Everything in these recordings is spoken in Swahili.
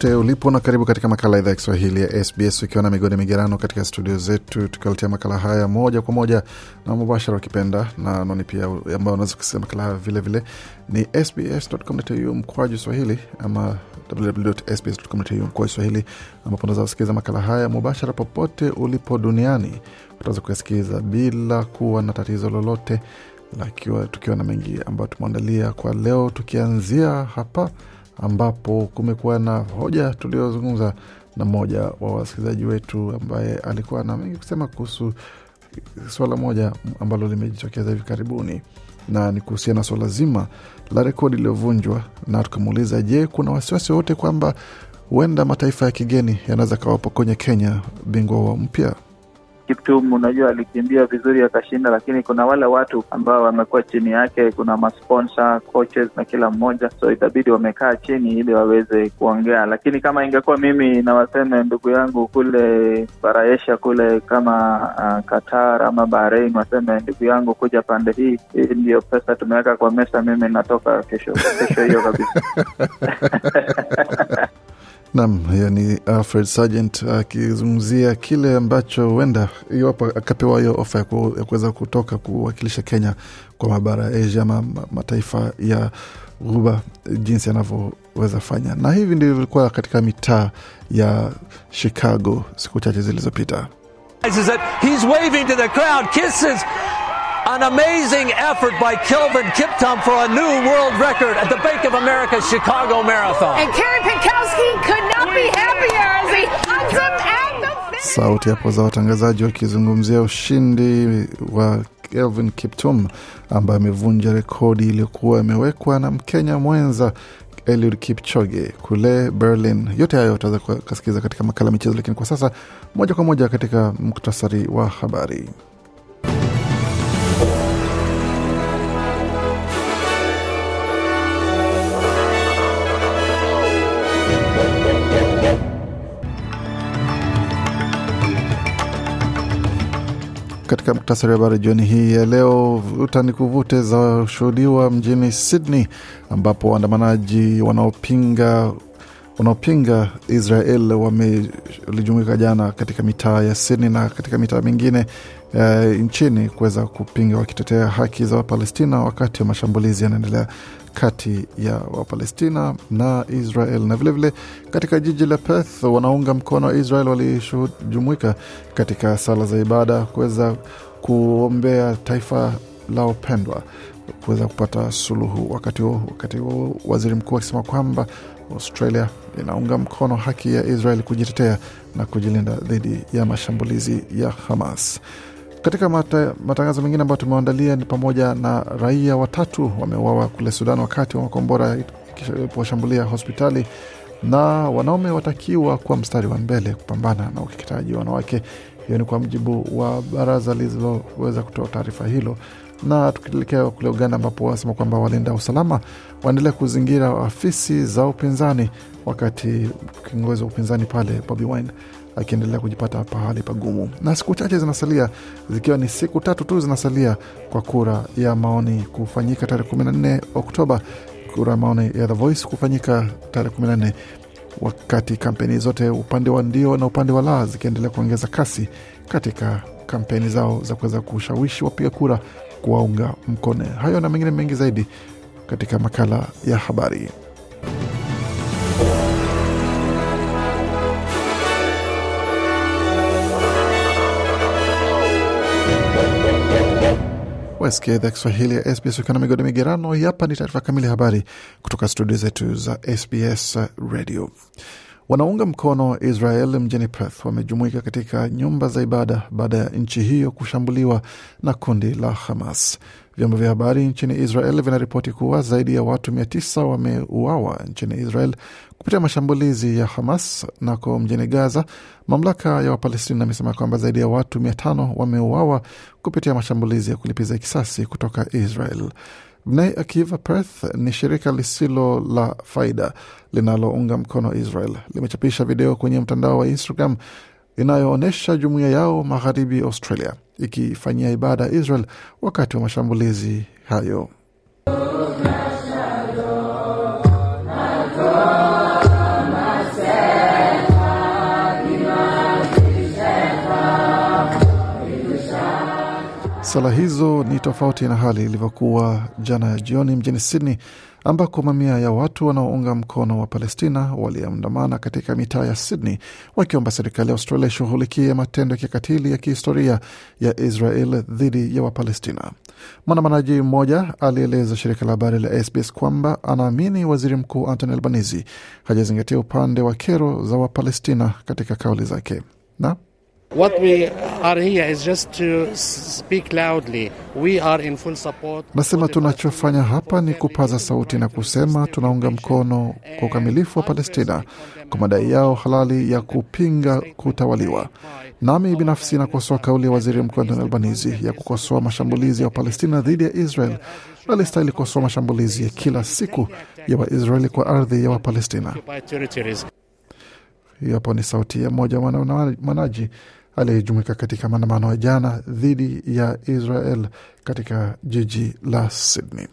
Popote ulipo na karibu katika makala idhaa ya Kiswahili ya SBS ukiwa na migodi migerano katika studio zetu, tukiwaletea makala haya moja kwa moja na mubashara ukipenda na anwani pia ambayo unaweza kusikia makala haya vilevile vile ni sbs.com.au mkwaju swahili ama www.sbs.com.au mkwaju swahili, ambapo unaweza kusikiliza makala haya mubashara popote ulipo duniani. Utaweza kuyasikiliza bila kuwa na tatizo lolote, lakiwa tukiwa na mengi ambayo tumeandalia kwa leo, tukianzia hapa ambapo kumekuwa na hoja tuliozungumza na mmoja wa wasikilizaji wetu ambaye alikuwa na mengi kusema kuhusu suala moja ambalo limejitokeza hivi karibuni, na ni kuhusiana na suala zima la rekodi iliyovunjwa, na tukamuuliza, je, kuna wasiwasi wowote kwamba huenda mataifa ya kigeni yanaweza kawapo kwenye Kenya bingwa wa mpya? Kiptum unajua alikimbia vizuri akashinda, lakini kuna wale watu ambao wamekuwa chini yake, kuna masponsa, coaches na kila mmoja, so itabidi wamekaa chini ili waweze kuongea. Lakini kama ingekuwa mimi na waseme ndugu yangu kule Baraesha kule kama uh, Qatar ama Bahrain, waseme ndugu yangu kuja pande hii, hii ndiyo pesa tumeweka kwa mesa, mimi natoka kesho kesho hiyo kabisa. Nam, hiyo ni Alfred Sargent akizungumzia kile ambacho huenda iwapo akapewa hiyo ofa ya kuweza kutoka kuwakilisha Kenya kwa mabara ya Asia ama mataifa ya Ghuba, jinsi anavyoweza fanya. Na hivi ndivyo vilikuwa katika mitaa ya Chicago siku chache zilizopita. An amazing effort by Kelvin Kiptum for a new world record at the Bank of America Chicago Marathon. And Karen Pinkowski could not be happier as he hugs him at the finish. Sauti hapo za watangazaji wakizungumzia ushindi wa Kelvin Kiptum ambaye amevunja rekodi iliyokuwa imewekwa na Mkenya mwenza Eliud Kipchoge kule Berlin. Yote hayo utaweza kusikiliza katika makala michezo, lakini kwa sasa moja kwa moja katika muktasari wa habari. Katika muktasari wa habari jioni hii ya leo, vuta ni kuvute za shuhudiwa mjini Sydney ambapo waandamanaji wanaopinga wanaopinga Israel walijumuika jana katika mitaa ya Sydney na katika mitaa mingine uh, nchini kuweza kupinga wakitetea haki za Wapalestina wakati wa mashambulizi yanaendelea kati ya Wapalestina na Israel. Na vilevile vile, katika jiji la Perth wanaunga mkono wa Israel walijumuika katika sala za ibada kuweza kuombea taifa lao pendwa kuweza kupata suluhu. Wakati huo wakati huo waziri mkuu akisema kwamba Australia inaunga mkono haki ya Israel kujitetea na kujilinda dhidi ya mashambulizi ya Hamas. Katika mata, matangazo mengine ambayo tumeandalia ni pamoja na raia watatu wameuawa kule Sudan wakati wa makombora iliposhambulia hospitali, na wanaume watakiwa kuwa mstari wa mbele kupambana na ukeketaji wa wanawake. Hiyo ni kwa mujibu wa baraza lililoweza kutoa taarifa hilo. Na tukielekea kule Uganda, ambapo wanasema kwamba walinda usalama waendelea kuzingira afisi za upinzani, wakati kiongozi wa upinzani pale Bobi Wine akiendelea kujipata pahali pagumu, na siku chache zinasalia, zikiwa ni siku tatu tu zinasalia kwa kura ya maoni kufanyika tarehe 14 Oktoba, kura ya maoni ya The Voice kufanyika tarehe 14, wakati kampeni zote upande wa ndio na upande wa la zikiendelea kuongeza kasi katika kampeni zao za kuweza kushawishi wapiga kura kuwaunga mkono. Hayo na mengine mengi zaidi katika makala ya habari. Wasikia idhaa Kiswahili ya SBS ukiwa na migode migerano. Hapa ni taarifa kamili ya habari kutoka studio zetu za SBS Radio. Wanaunga mkono Israel mjini Perth wamejumuika katika nyumba za ibada baada ya nchi hiyo kushambuliwa na kundi la Hamas. Vyombo vya habari nchini Israel vinaripoti kuwa zaidi ya watu mia tisa wameuawa nchini Israel kupitia mashambulizi ya Hamas nako mjini Gaza. Mamlaka ya Wapalestina amesema kwamba zaidi ya watu mia tano wameuawa kupitia mashambulizi ya kulipiza kisasi kutoka Israel. Bnei Akiva Perth ni shirika lisilo la faida linalounga mkono Israel. Limechapisha video kwenye mtandao wa Instagram inayoonyesha jumuiya yao magharibi Australia ikifanyia ibada Israel wakati wa mashambulizi hayo. Sala hizo ni tofauti na hali ilivyokuwa jana ya jioni mjini Sydney, ambako mamia ya watu wanaounga mkono wa Palestina waliandamana katika mitaa ya Sydney wakiomba serikali ya Australia ishughulikie matendo ya kikatili ya kihistoria ya Israel dhidi ya Wapalestina. Mwandamanaji mmoja alieleza shirika la habari la SBS kwamba anaamini waziri mkuu Anthony Albanese hajazingatia upande wa kero za Wapalestina katika kauli zake na What we are here is just to speak loudly. We are in full support. Nasema tunachofanya hapa ni kupaza sauti na kusema tunaunga mkono kwa ukamilifu wa Palestina kwa madai yao halali ya kupinga kutawaliwa. Nami binafsi nakosoa kauli ya waziri mkuu Anthony Albanese ya kukosoa mashambulizi ya Wapalestina dhidi ya Israel. Alistahili kukosoa mashambulizi ya kila siku ya Waisraeli kwa ardhi ya Wapalestina. Hiyo hapo ni sauti ya mmoja wa waandamanaji aliyejumuika katika maandamano ya jana dhidi ya Israel katika jiji la Sydney.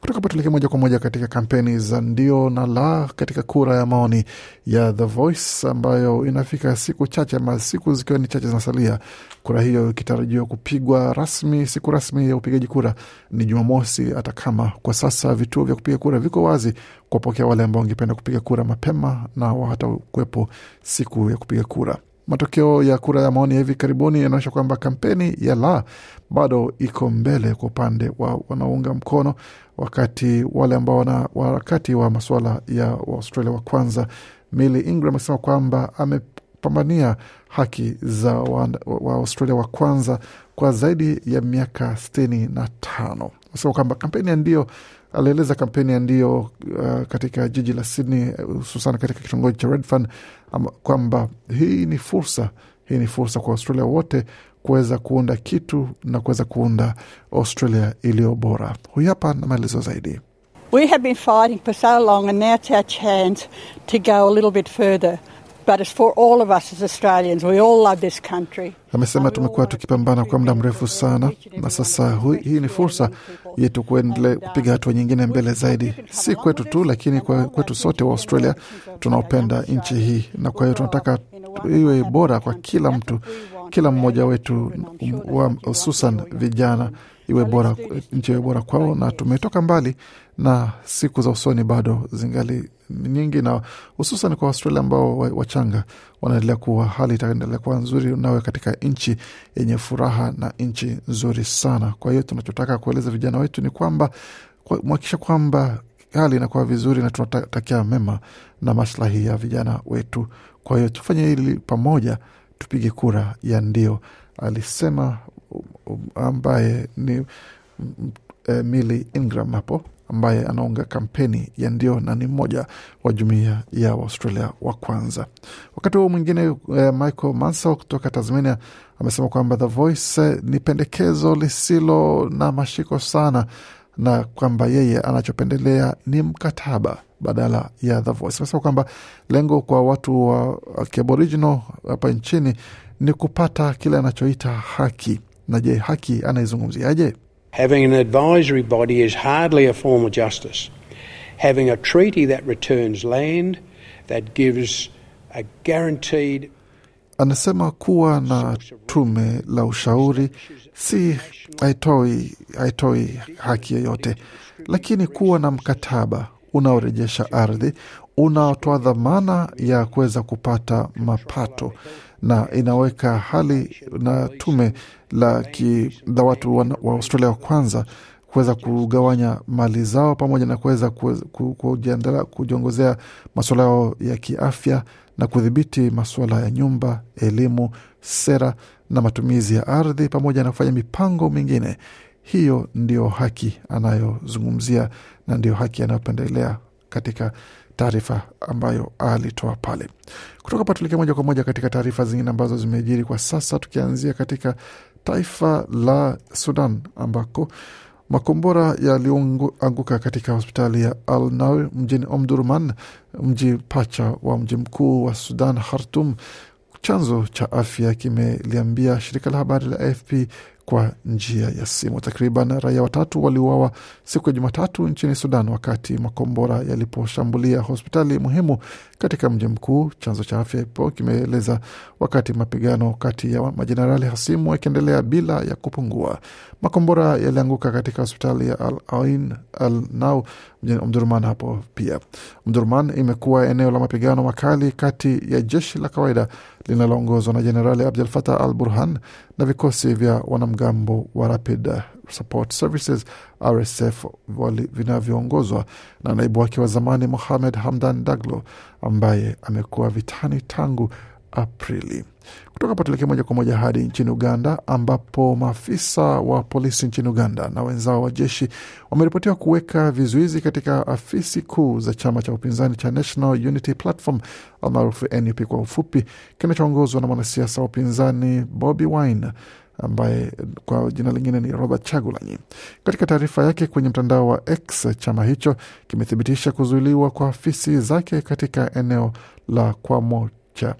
Kutoka hapo tuelekee moja kwa moja katika kampeni za ndio na la katika kura ya maoni ya The Voice ambayo inafika siku chache ama siku zikiwa ni chache zinasalia, kura hiyo ikitarajiwa kupigwa rasmi. Siku rasmi ya upigaji kura ni Jumamosi, hata kama kwa sasa vituo vya kupiga kura viko wazi kuwapokea wale ambao wangependa kupiga kura mapema na hata kuwepo siku ya kupiga kura. Matokeo ya kura ya maoni ya hivi karibuni yanaonyesha kwamba kampeni ya la bado iko mbele kwa upande wa wanaunga mkono, wakati wale ambao wana wakati wa masuala ya Australia wa kwanza, Millie Ingram amesema kwamba amepambania haki za Waaustralia wa wa kwanza kwa zaidi ya miaka sitini na tano. Amesema kwamba kampeni ya ndio alieleza kampeni ya ndio uh, katika jiji la Sydney hususan katika kitongoji cha Redfern kwamba hii ni fursa, hii ni fursa kwa Australia wote kuweza kuunda kitu na kuweza kuunda Australia iliyo bora. Huyu hapa na maelezo zaidi. We have been fighting for so long and now it's our chance to go a little bit further. But it's for all of us as Australians. We all love this country. Amesema tumekuwa tukipambana kwa muda mrefu sana, na sasa hui, hii ni fursa yetu kuendelea kupiga hatua nyingine mbele zaidi, si kwetu tu, lakini kwa kwetu sote wa Australia tunaopenda nchi hii, na kwa hiyo tunataka iwe bora kwa kila mtu, kila mmoja wetu, hususan vijana, iwe bora, nchi iwe bora kwao, na tumetoka mbali na siku za usoni bado zingali nyingi, na hususan kwa Australia ambao wachanga wanaendelea kuwa, hali itaendelea kuwa nzuri, nawe katika nchi yenye furaha na nchi nzuri sana. Kwa hiyo tunachotaka kueleza vijana wetu ni kwamba mwakikisha kwamba hali inakuwa vizuri, na tunatakia mema na maslahi ya vijana wetu. Kwa hiyo tufanye hili pamoja, tupige kura ya ndio, alisema ambaye ni Emily Ingram hapo ambaye anaunga kampeni ya ndio na ni mmoja wa jumuiya ya Waustralia wa kwanza. Wakati huo mwingine, eh, Michael Mansell kutoka Tasmania amesema kwamba The Voice eh, ni pendekezo lisilo na mashiko sana na kwamba yeye anachopendelea ni mkataba badala ya The Voice. Amesema kwamba lengo kwa watu wa Kiaboriginal hapa nchini ni kupata kile anachoita haki. Na je, haki anaizungumziaje? Having an advisory body is hardly a form of justice. Having a treaty that returns land, that gives a guaranteed Anasema kuwa na tume la ushauri si haitoi, haitoi haki yoyote, lakini kuwa na mkataba unaorejesha ardhi unaotoa dhamana ya kuweza kupata mapato na inaweka hali na tume la, ki, la watu wa, wa Australia wa kwanza kuweza kugawanya mali zao pamoja na kuweza kujiongozea masuala yao ya kiafya na kudhibiti masuala ya nyumba, elimu, sera na matumizi ya ardhi pamoja na kufanya mipango mingine. Hiyo ndio haki anayozungumzia na ndio haki anayopendelea katika taarifa ambayo alitoa pale. Kutoka hapa tuelekea moja kwa moja katika taarifa zingine ambazo zimejiri kwa sasa, tukianzia katika taifa la Sudan ambako makombora yaliyoanguka katika hospitali ya Al Nawi mjini Omdurman, mji pacha wa mji mkuu wa Sudan, Khartum. Chanzo cha afya kimeliambia shirika la habari la AFP kwa njia ya simu. Takriban raia watatu waliuawa siku ya Jumatatu nchini Sudan wakati makombora yaliposhambulia hospitali muhimu katika mji mkuu. Chanzo cha afya ipo kimeeleza wakati mapigano kati ya majenerali hasimu yakiendelea bila ya kupungua. Makombora yalianguka katika hospitali ya Al Ain Al Nau mjini Omdurman hapo pia. Omdurman imekuwa eneo la mapigano makali kati ya jeshi la kawaida linaloongozwa na Jenerali Abdel Fatah al Burhan na vikosi vya wanamgambo wa Rapid Support Services RSF vinavyoongozwa na naibu wake wa zamani Mohamed Hamdan Daglo ambaye amekuwa vitani tangu Aprili. Kutoka hapo tuelekee moja kwa moja hadi nchini Uganda, ambapo maafisa wa polisi nchini Uganda na wenzao wa jeshi wameripotiwa kuweka vizuizi katika afisi kuu za chama cha upinzani cha National Unity Platform almaarufu NUP kwa ufupi, kinachoongozwa na mwanasiasa wa upinzani Bobi Wine ambaye kwa jina lingine ni Robert Chagulanyi. Katika taarifa yake kwenye mtandao wa X, chama hicho kimethibitisha kuzuiliwa kwa afisi zake katika eneo la Kwamocha.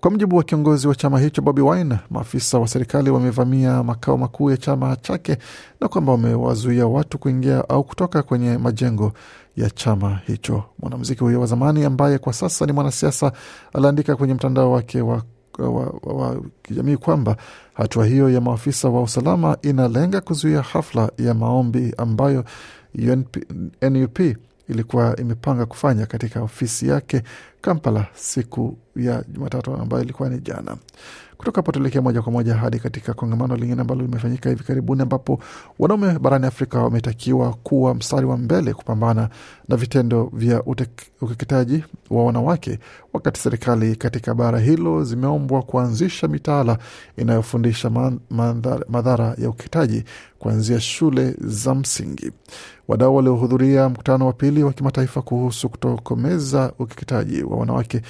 Kwa mujibu wa kiongozi wa chama hicho Bobi Wine, maafisa wa serikali wamevamia makao makuu ya chama chake na kwamba wamewazuia watu kuingia au kutoka kwenye majengo ya chama hicho. Mwanamuziki huyo wa zamani ambaye kwa sasa ni mwanasiasa aliandika kwenye mtandao wake wa wa, wa, wa kijamii kwamba hatua hiyo ya maafisa wa usalama inalenga kuzuia hafla ya maombi ambayo UNP, NUP ilikuwa imepanga kufanya katika ofisi yake Kampala siku ya Jumatatu ambayo ilikuwa ni jana. Kutoka hapo tuelekea moja kwa moja hadi katika kongamano lingine ambalo limefanyika hivi karibuni, ambapo wanaume barani Afrika wametakiwa kuwa mstari wa mbele kupambana na vitendo vya ukeketaji wa wanawake, wakati serikali katika bara hilo zimeombwa kuanzisha mitaala inayofundisha madhara ya ukeketaji kuanzia shule za msingi. Wadau waliohudhuria mkutano wa pili wa kimataifa kuhusu kutokomeza ukeketaji wa wanawake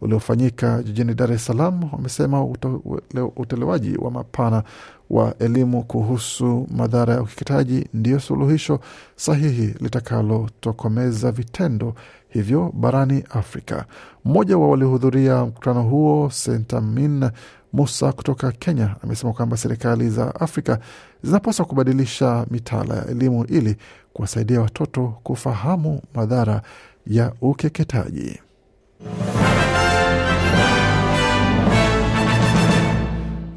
uliofanyika jijini Dar es Salaam wamesema utolewaji wa mapana wa elimu kuhusu madhara ya ukeketaji ndiyo suluhisho sahihi litakalotokomeza vitendo hivyo barani Afrika. Mmoja wa waliohudhuria mkutano huo, Sentamin Musa kutoka Kenya, amesema kwamba serikali za Afrika zinapaswa kubadilisha mitaala ya elimu ili kuwasaidia watoto kufahamu madhara ya ukeketaji.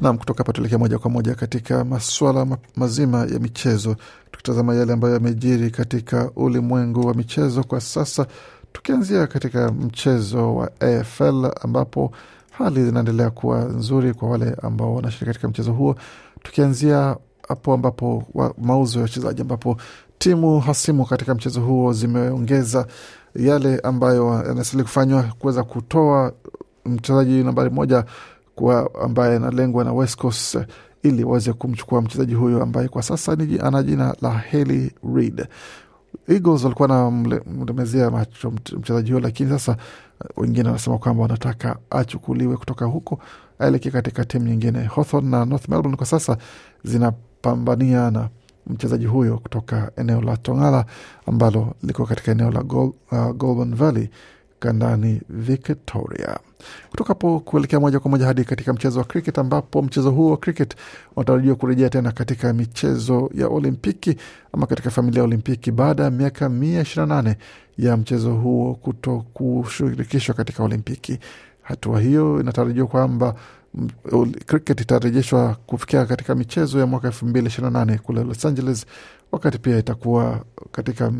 Nam, kutoka hapa tuelekea moja kwa moja katika masuala ma- mazima ya michezo, tukitazama yale ambayo yamejiri katika ulimwengu wa michezo kwa sasa, tukianzia katika mchezo wa AFL ambapo hali zinaendelea kuwa nzuri kwa wale ambao wanashiriki katika mchezo huo, tukianzia hapo ambapo mauzo ya wachezaji ambapo timu hasimu katika mchezo huo zimeongeza yale ambayo yanastahili kufanywa kuweza kutoa mchezaji nambari moja kwa ambaye analengwa na West Coast ili waweze kumchukua mchezaji huyo ambaye kwa sasa ana jina la Haley Reid. Eagles walikuwa wanamlemezea macho mchezaji huyo, lakini sasa eh, wengine wanasema kwamba wanataka achukuliwe kutoka huko aelekee katika timu nyingine. Hawthorn na North Melbourne kwa sasa zinapambania na mchezaji huyo kutoka eneo la Tongala ambalo liko katika eneo la Gol, uh, Golden Valley kandani Victoria. Kutoka hapo kuelekea moja kwa moja hadi katika mchezo wa cricket, ambapo mchezo huo wa cricket unatarajiwa kurejea tena katika michezo ya Olimpiki ama katika familia ya Olimpiki baada ya miaka mia ishirini na nane ya mchezo huo kuto kushirikishwa katika Olimpiki. Hatua hiyo inatarajiwa kwamba cricket itarejeshwa kufikia katika michezo ya mwaka elfu mbili ishirini na nane kule Los Angeles, wakati pia itakuwa katika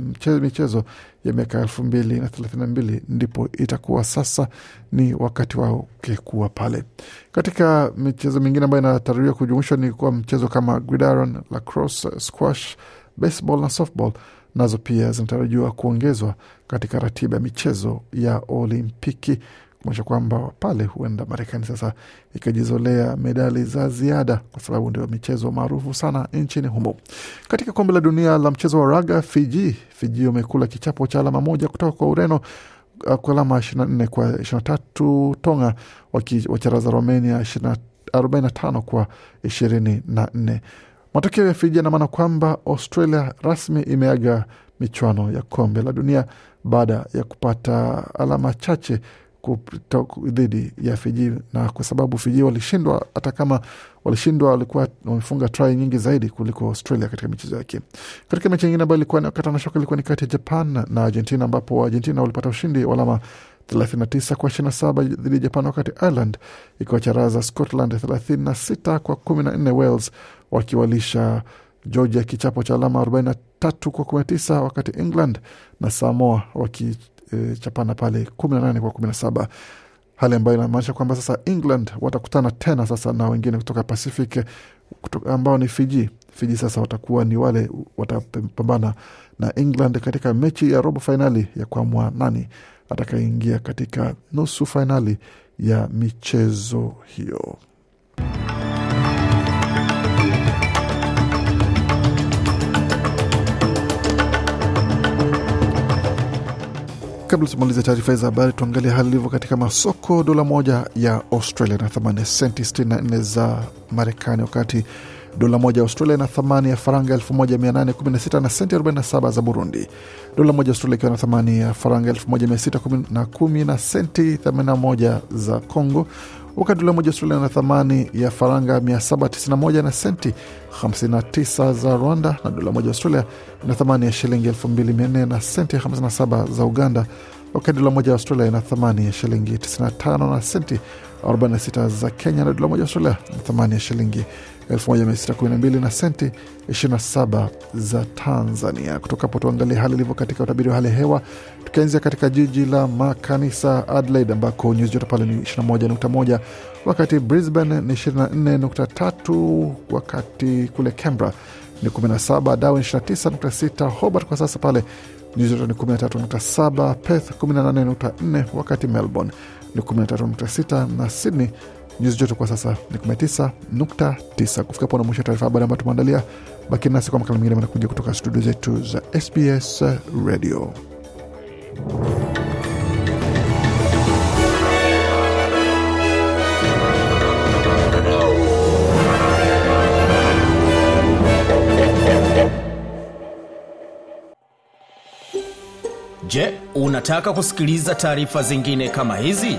michezo ya miaka elfu mbili na thelathini na mbili ndipo itakuwa sasa ni wakati wake kuwa pale. Katika michezo mingine ambayo inatarajiwa kujumuishwa ni kuwa mchezo kama gridiron, lacrosse, squash, baseball na softball nazo pia zinatarajiwa kuongezwa katika ratiba ya michezo ya Olimpiki kumaanisha kwamba pale huenda Marekani sasa ikajizolea medali za ziada kwa sababu ndio michezo maarufu sana nchini humo. Katika kombe la dunia la mchezo wa raga, Fiji Fiji wamekula kichapo cha alama moja kutoka kwa Ureno uh, kwa alama 24 kwa 23, Tonga wakiwacharaza Romania 20 45 kwa 24. Matokeo ya Fiji yanamaana kwamba Australia rasmi imeaga michuano ya kombe la dunia baada ya kupata alama chache dhidi ya Fiji, na kwa sababu Fiji walishindwa, hata kama walishindwa, walikuwa wamefunga try nyingi zaidi kuliko Australia katika michezo yake. Katika mechi nyingine ambayo ilikuwa kata na shoka ilikuwa ni kati ya Japan na Argentina, ambapo Argentina walipata ushindi wa alama 39 kwa 27 dhidi ya Japan, wakati Ireland ikiwacharaza Scotland 36 kwa 14, Wales wakiwalisha Georgia kichapo cha alama 43 kwa 19, wakati England na Samoa wakichapana e, pale 18 kwa 17, hali ambayo inamaanisha kwamba sasa England watakutana tena sasa na wengine kutoka Pacific kutoka ambao ni Fiji. Fiji sasa watakuwa ni wale watapambana na England katika mechi ya robo fainali ya kuamua nani atakayeingia katika nusu fainali ya michezo hiyo. Kabla tumalize taarifa za habari, tuangalie hali ilivyo katika masoko. Dola moja ya Australia na thamani ya senti 64 za Marekani, wakati dola moja ya Australia na thamani ya faranga 1816 na senti 47 za Burundi. Dola moja ya Australia ikiwa na thamani ya faranga 1610 na senti 81 za Congo, wakati dola moja Australia na thamani ya faranga 791 na senti 59 za Rwanda, na dola moja Australia ina thamani ya shilingi 2400 na senti 57 za Uganda, wakati dola moja Australia ina thamani ya shilingi 95 na senti 46 za Kenya, na dola moja Australia ina thamani ya shilingi 1612 na senti 27 za Tanzania. Kutoka hapo tuangalie hali ilivyo katika utabiri wa hali ya hewa, tukianzia katika jiji la makanisa Adelaide ambako nyuzi joto pale ni 21.1, wakati Brisbane ni 24.3, wakati kule Canberra ni 17, Darwin 29.6, Hobart kwa sasa pale nyuzi joto ni 13.7, Perth 18.4, wakati Melbourne ni 13.6 na Sydney nyuzi joto kwa sasa ni 19.9. Kufika pona mwisho taarifa habari ambayo tumeandalia. Baki nasi kwa makala mengine manakuja kutoka studio zetu za SBS Radio. Je, unataka kusikiliza taarifa zingine kama hizi?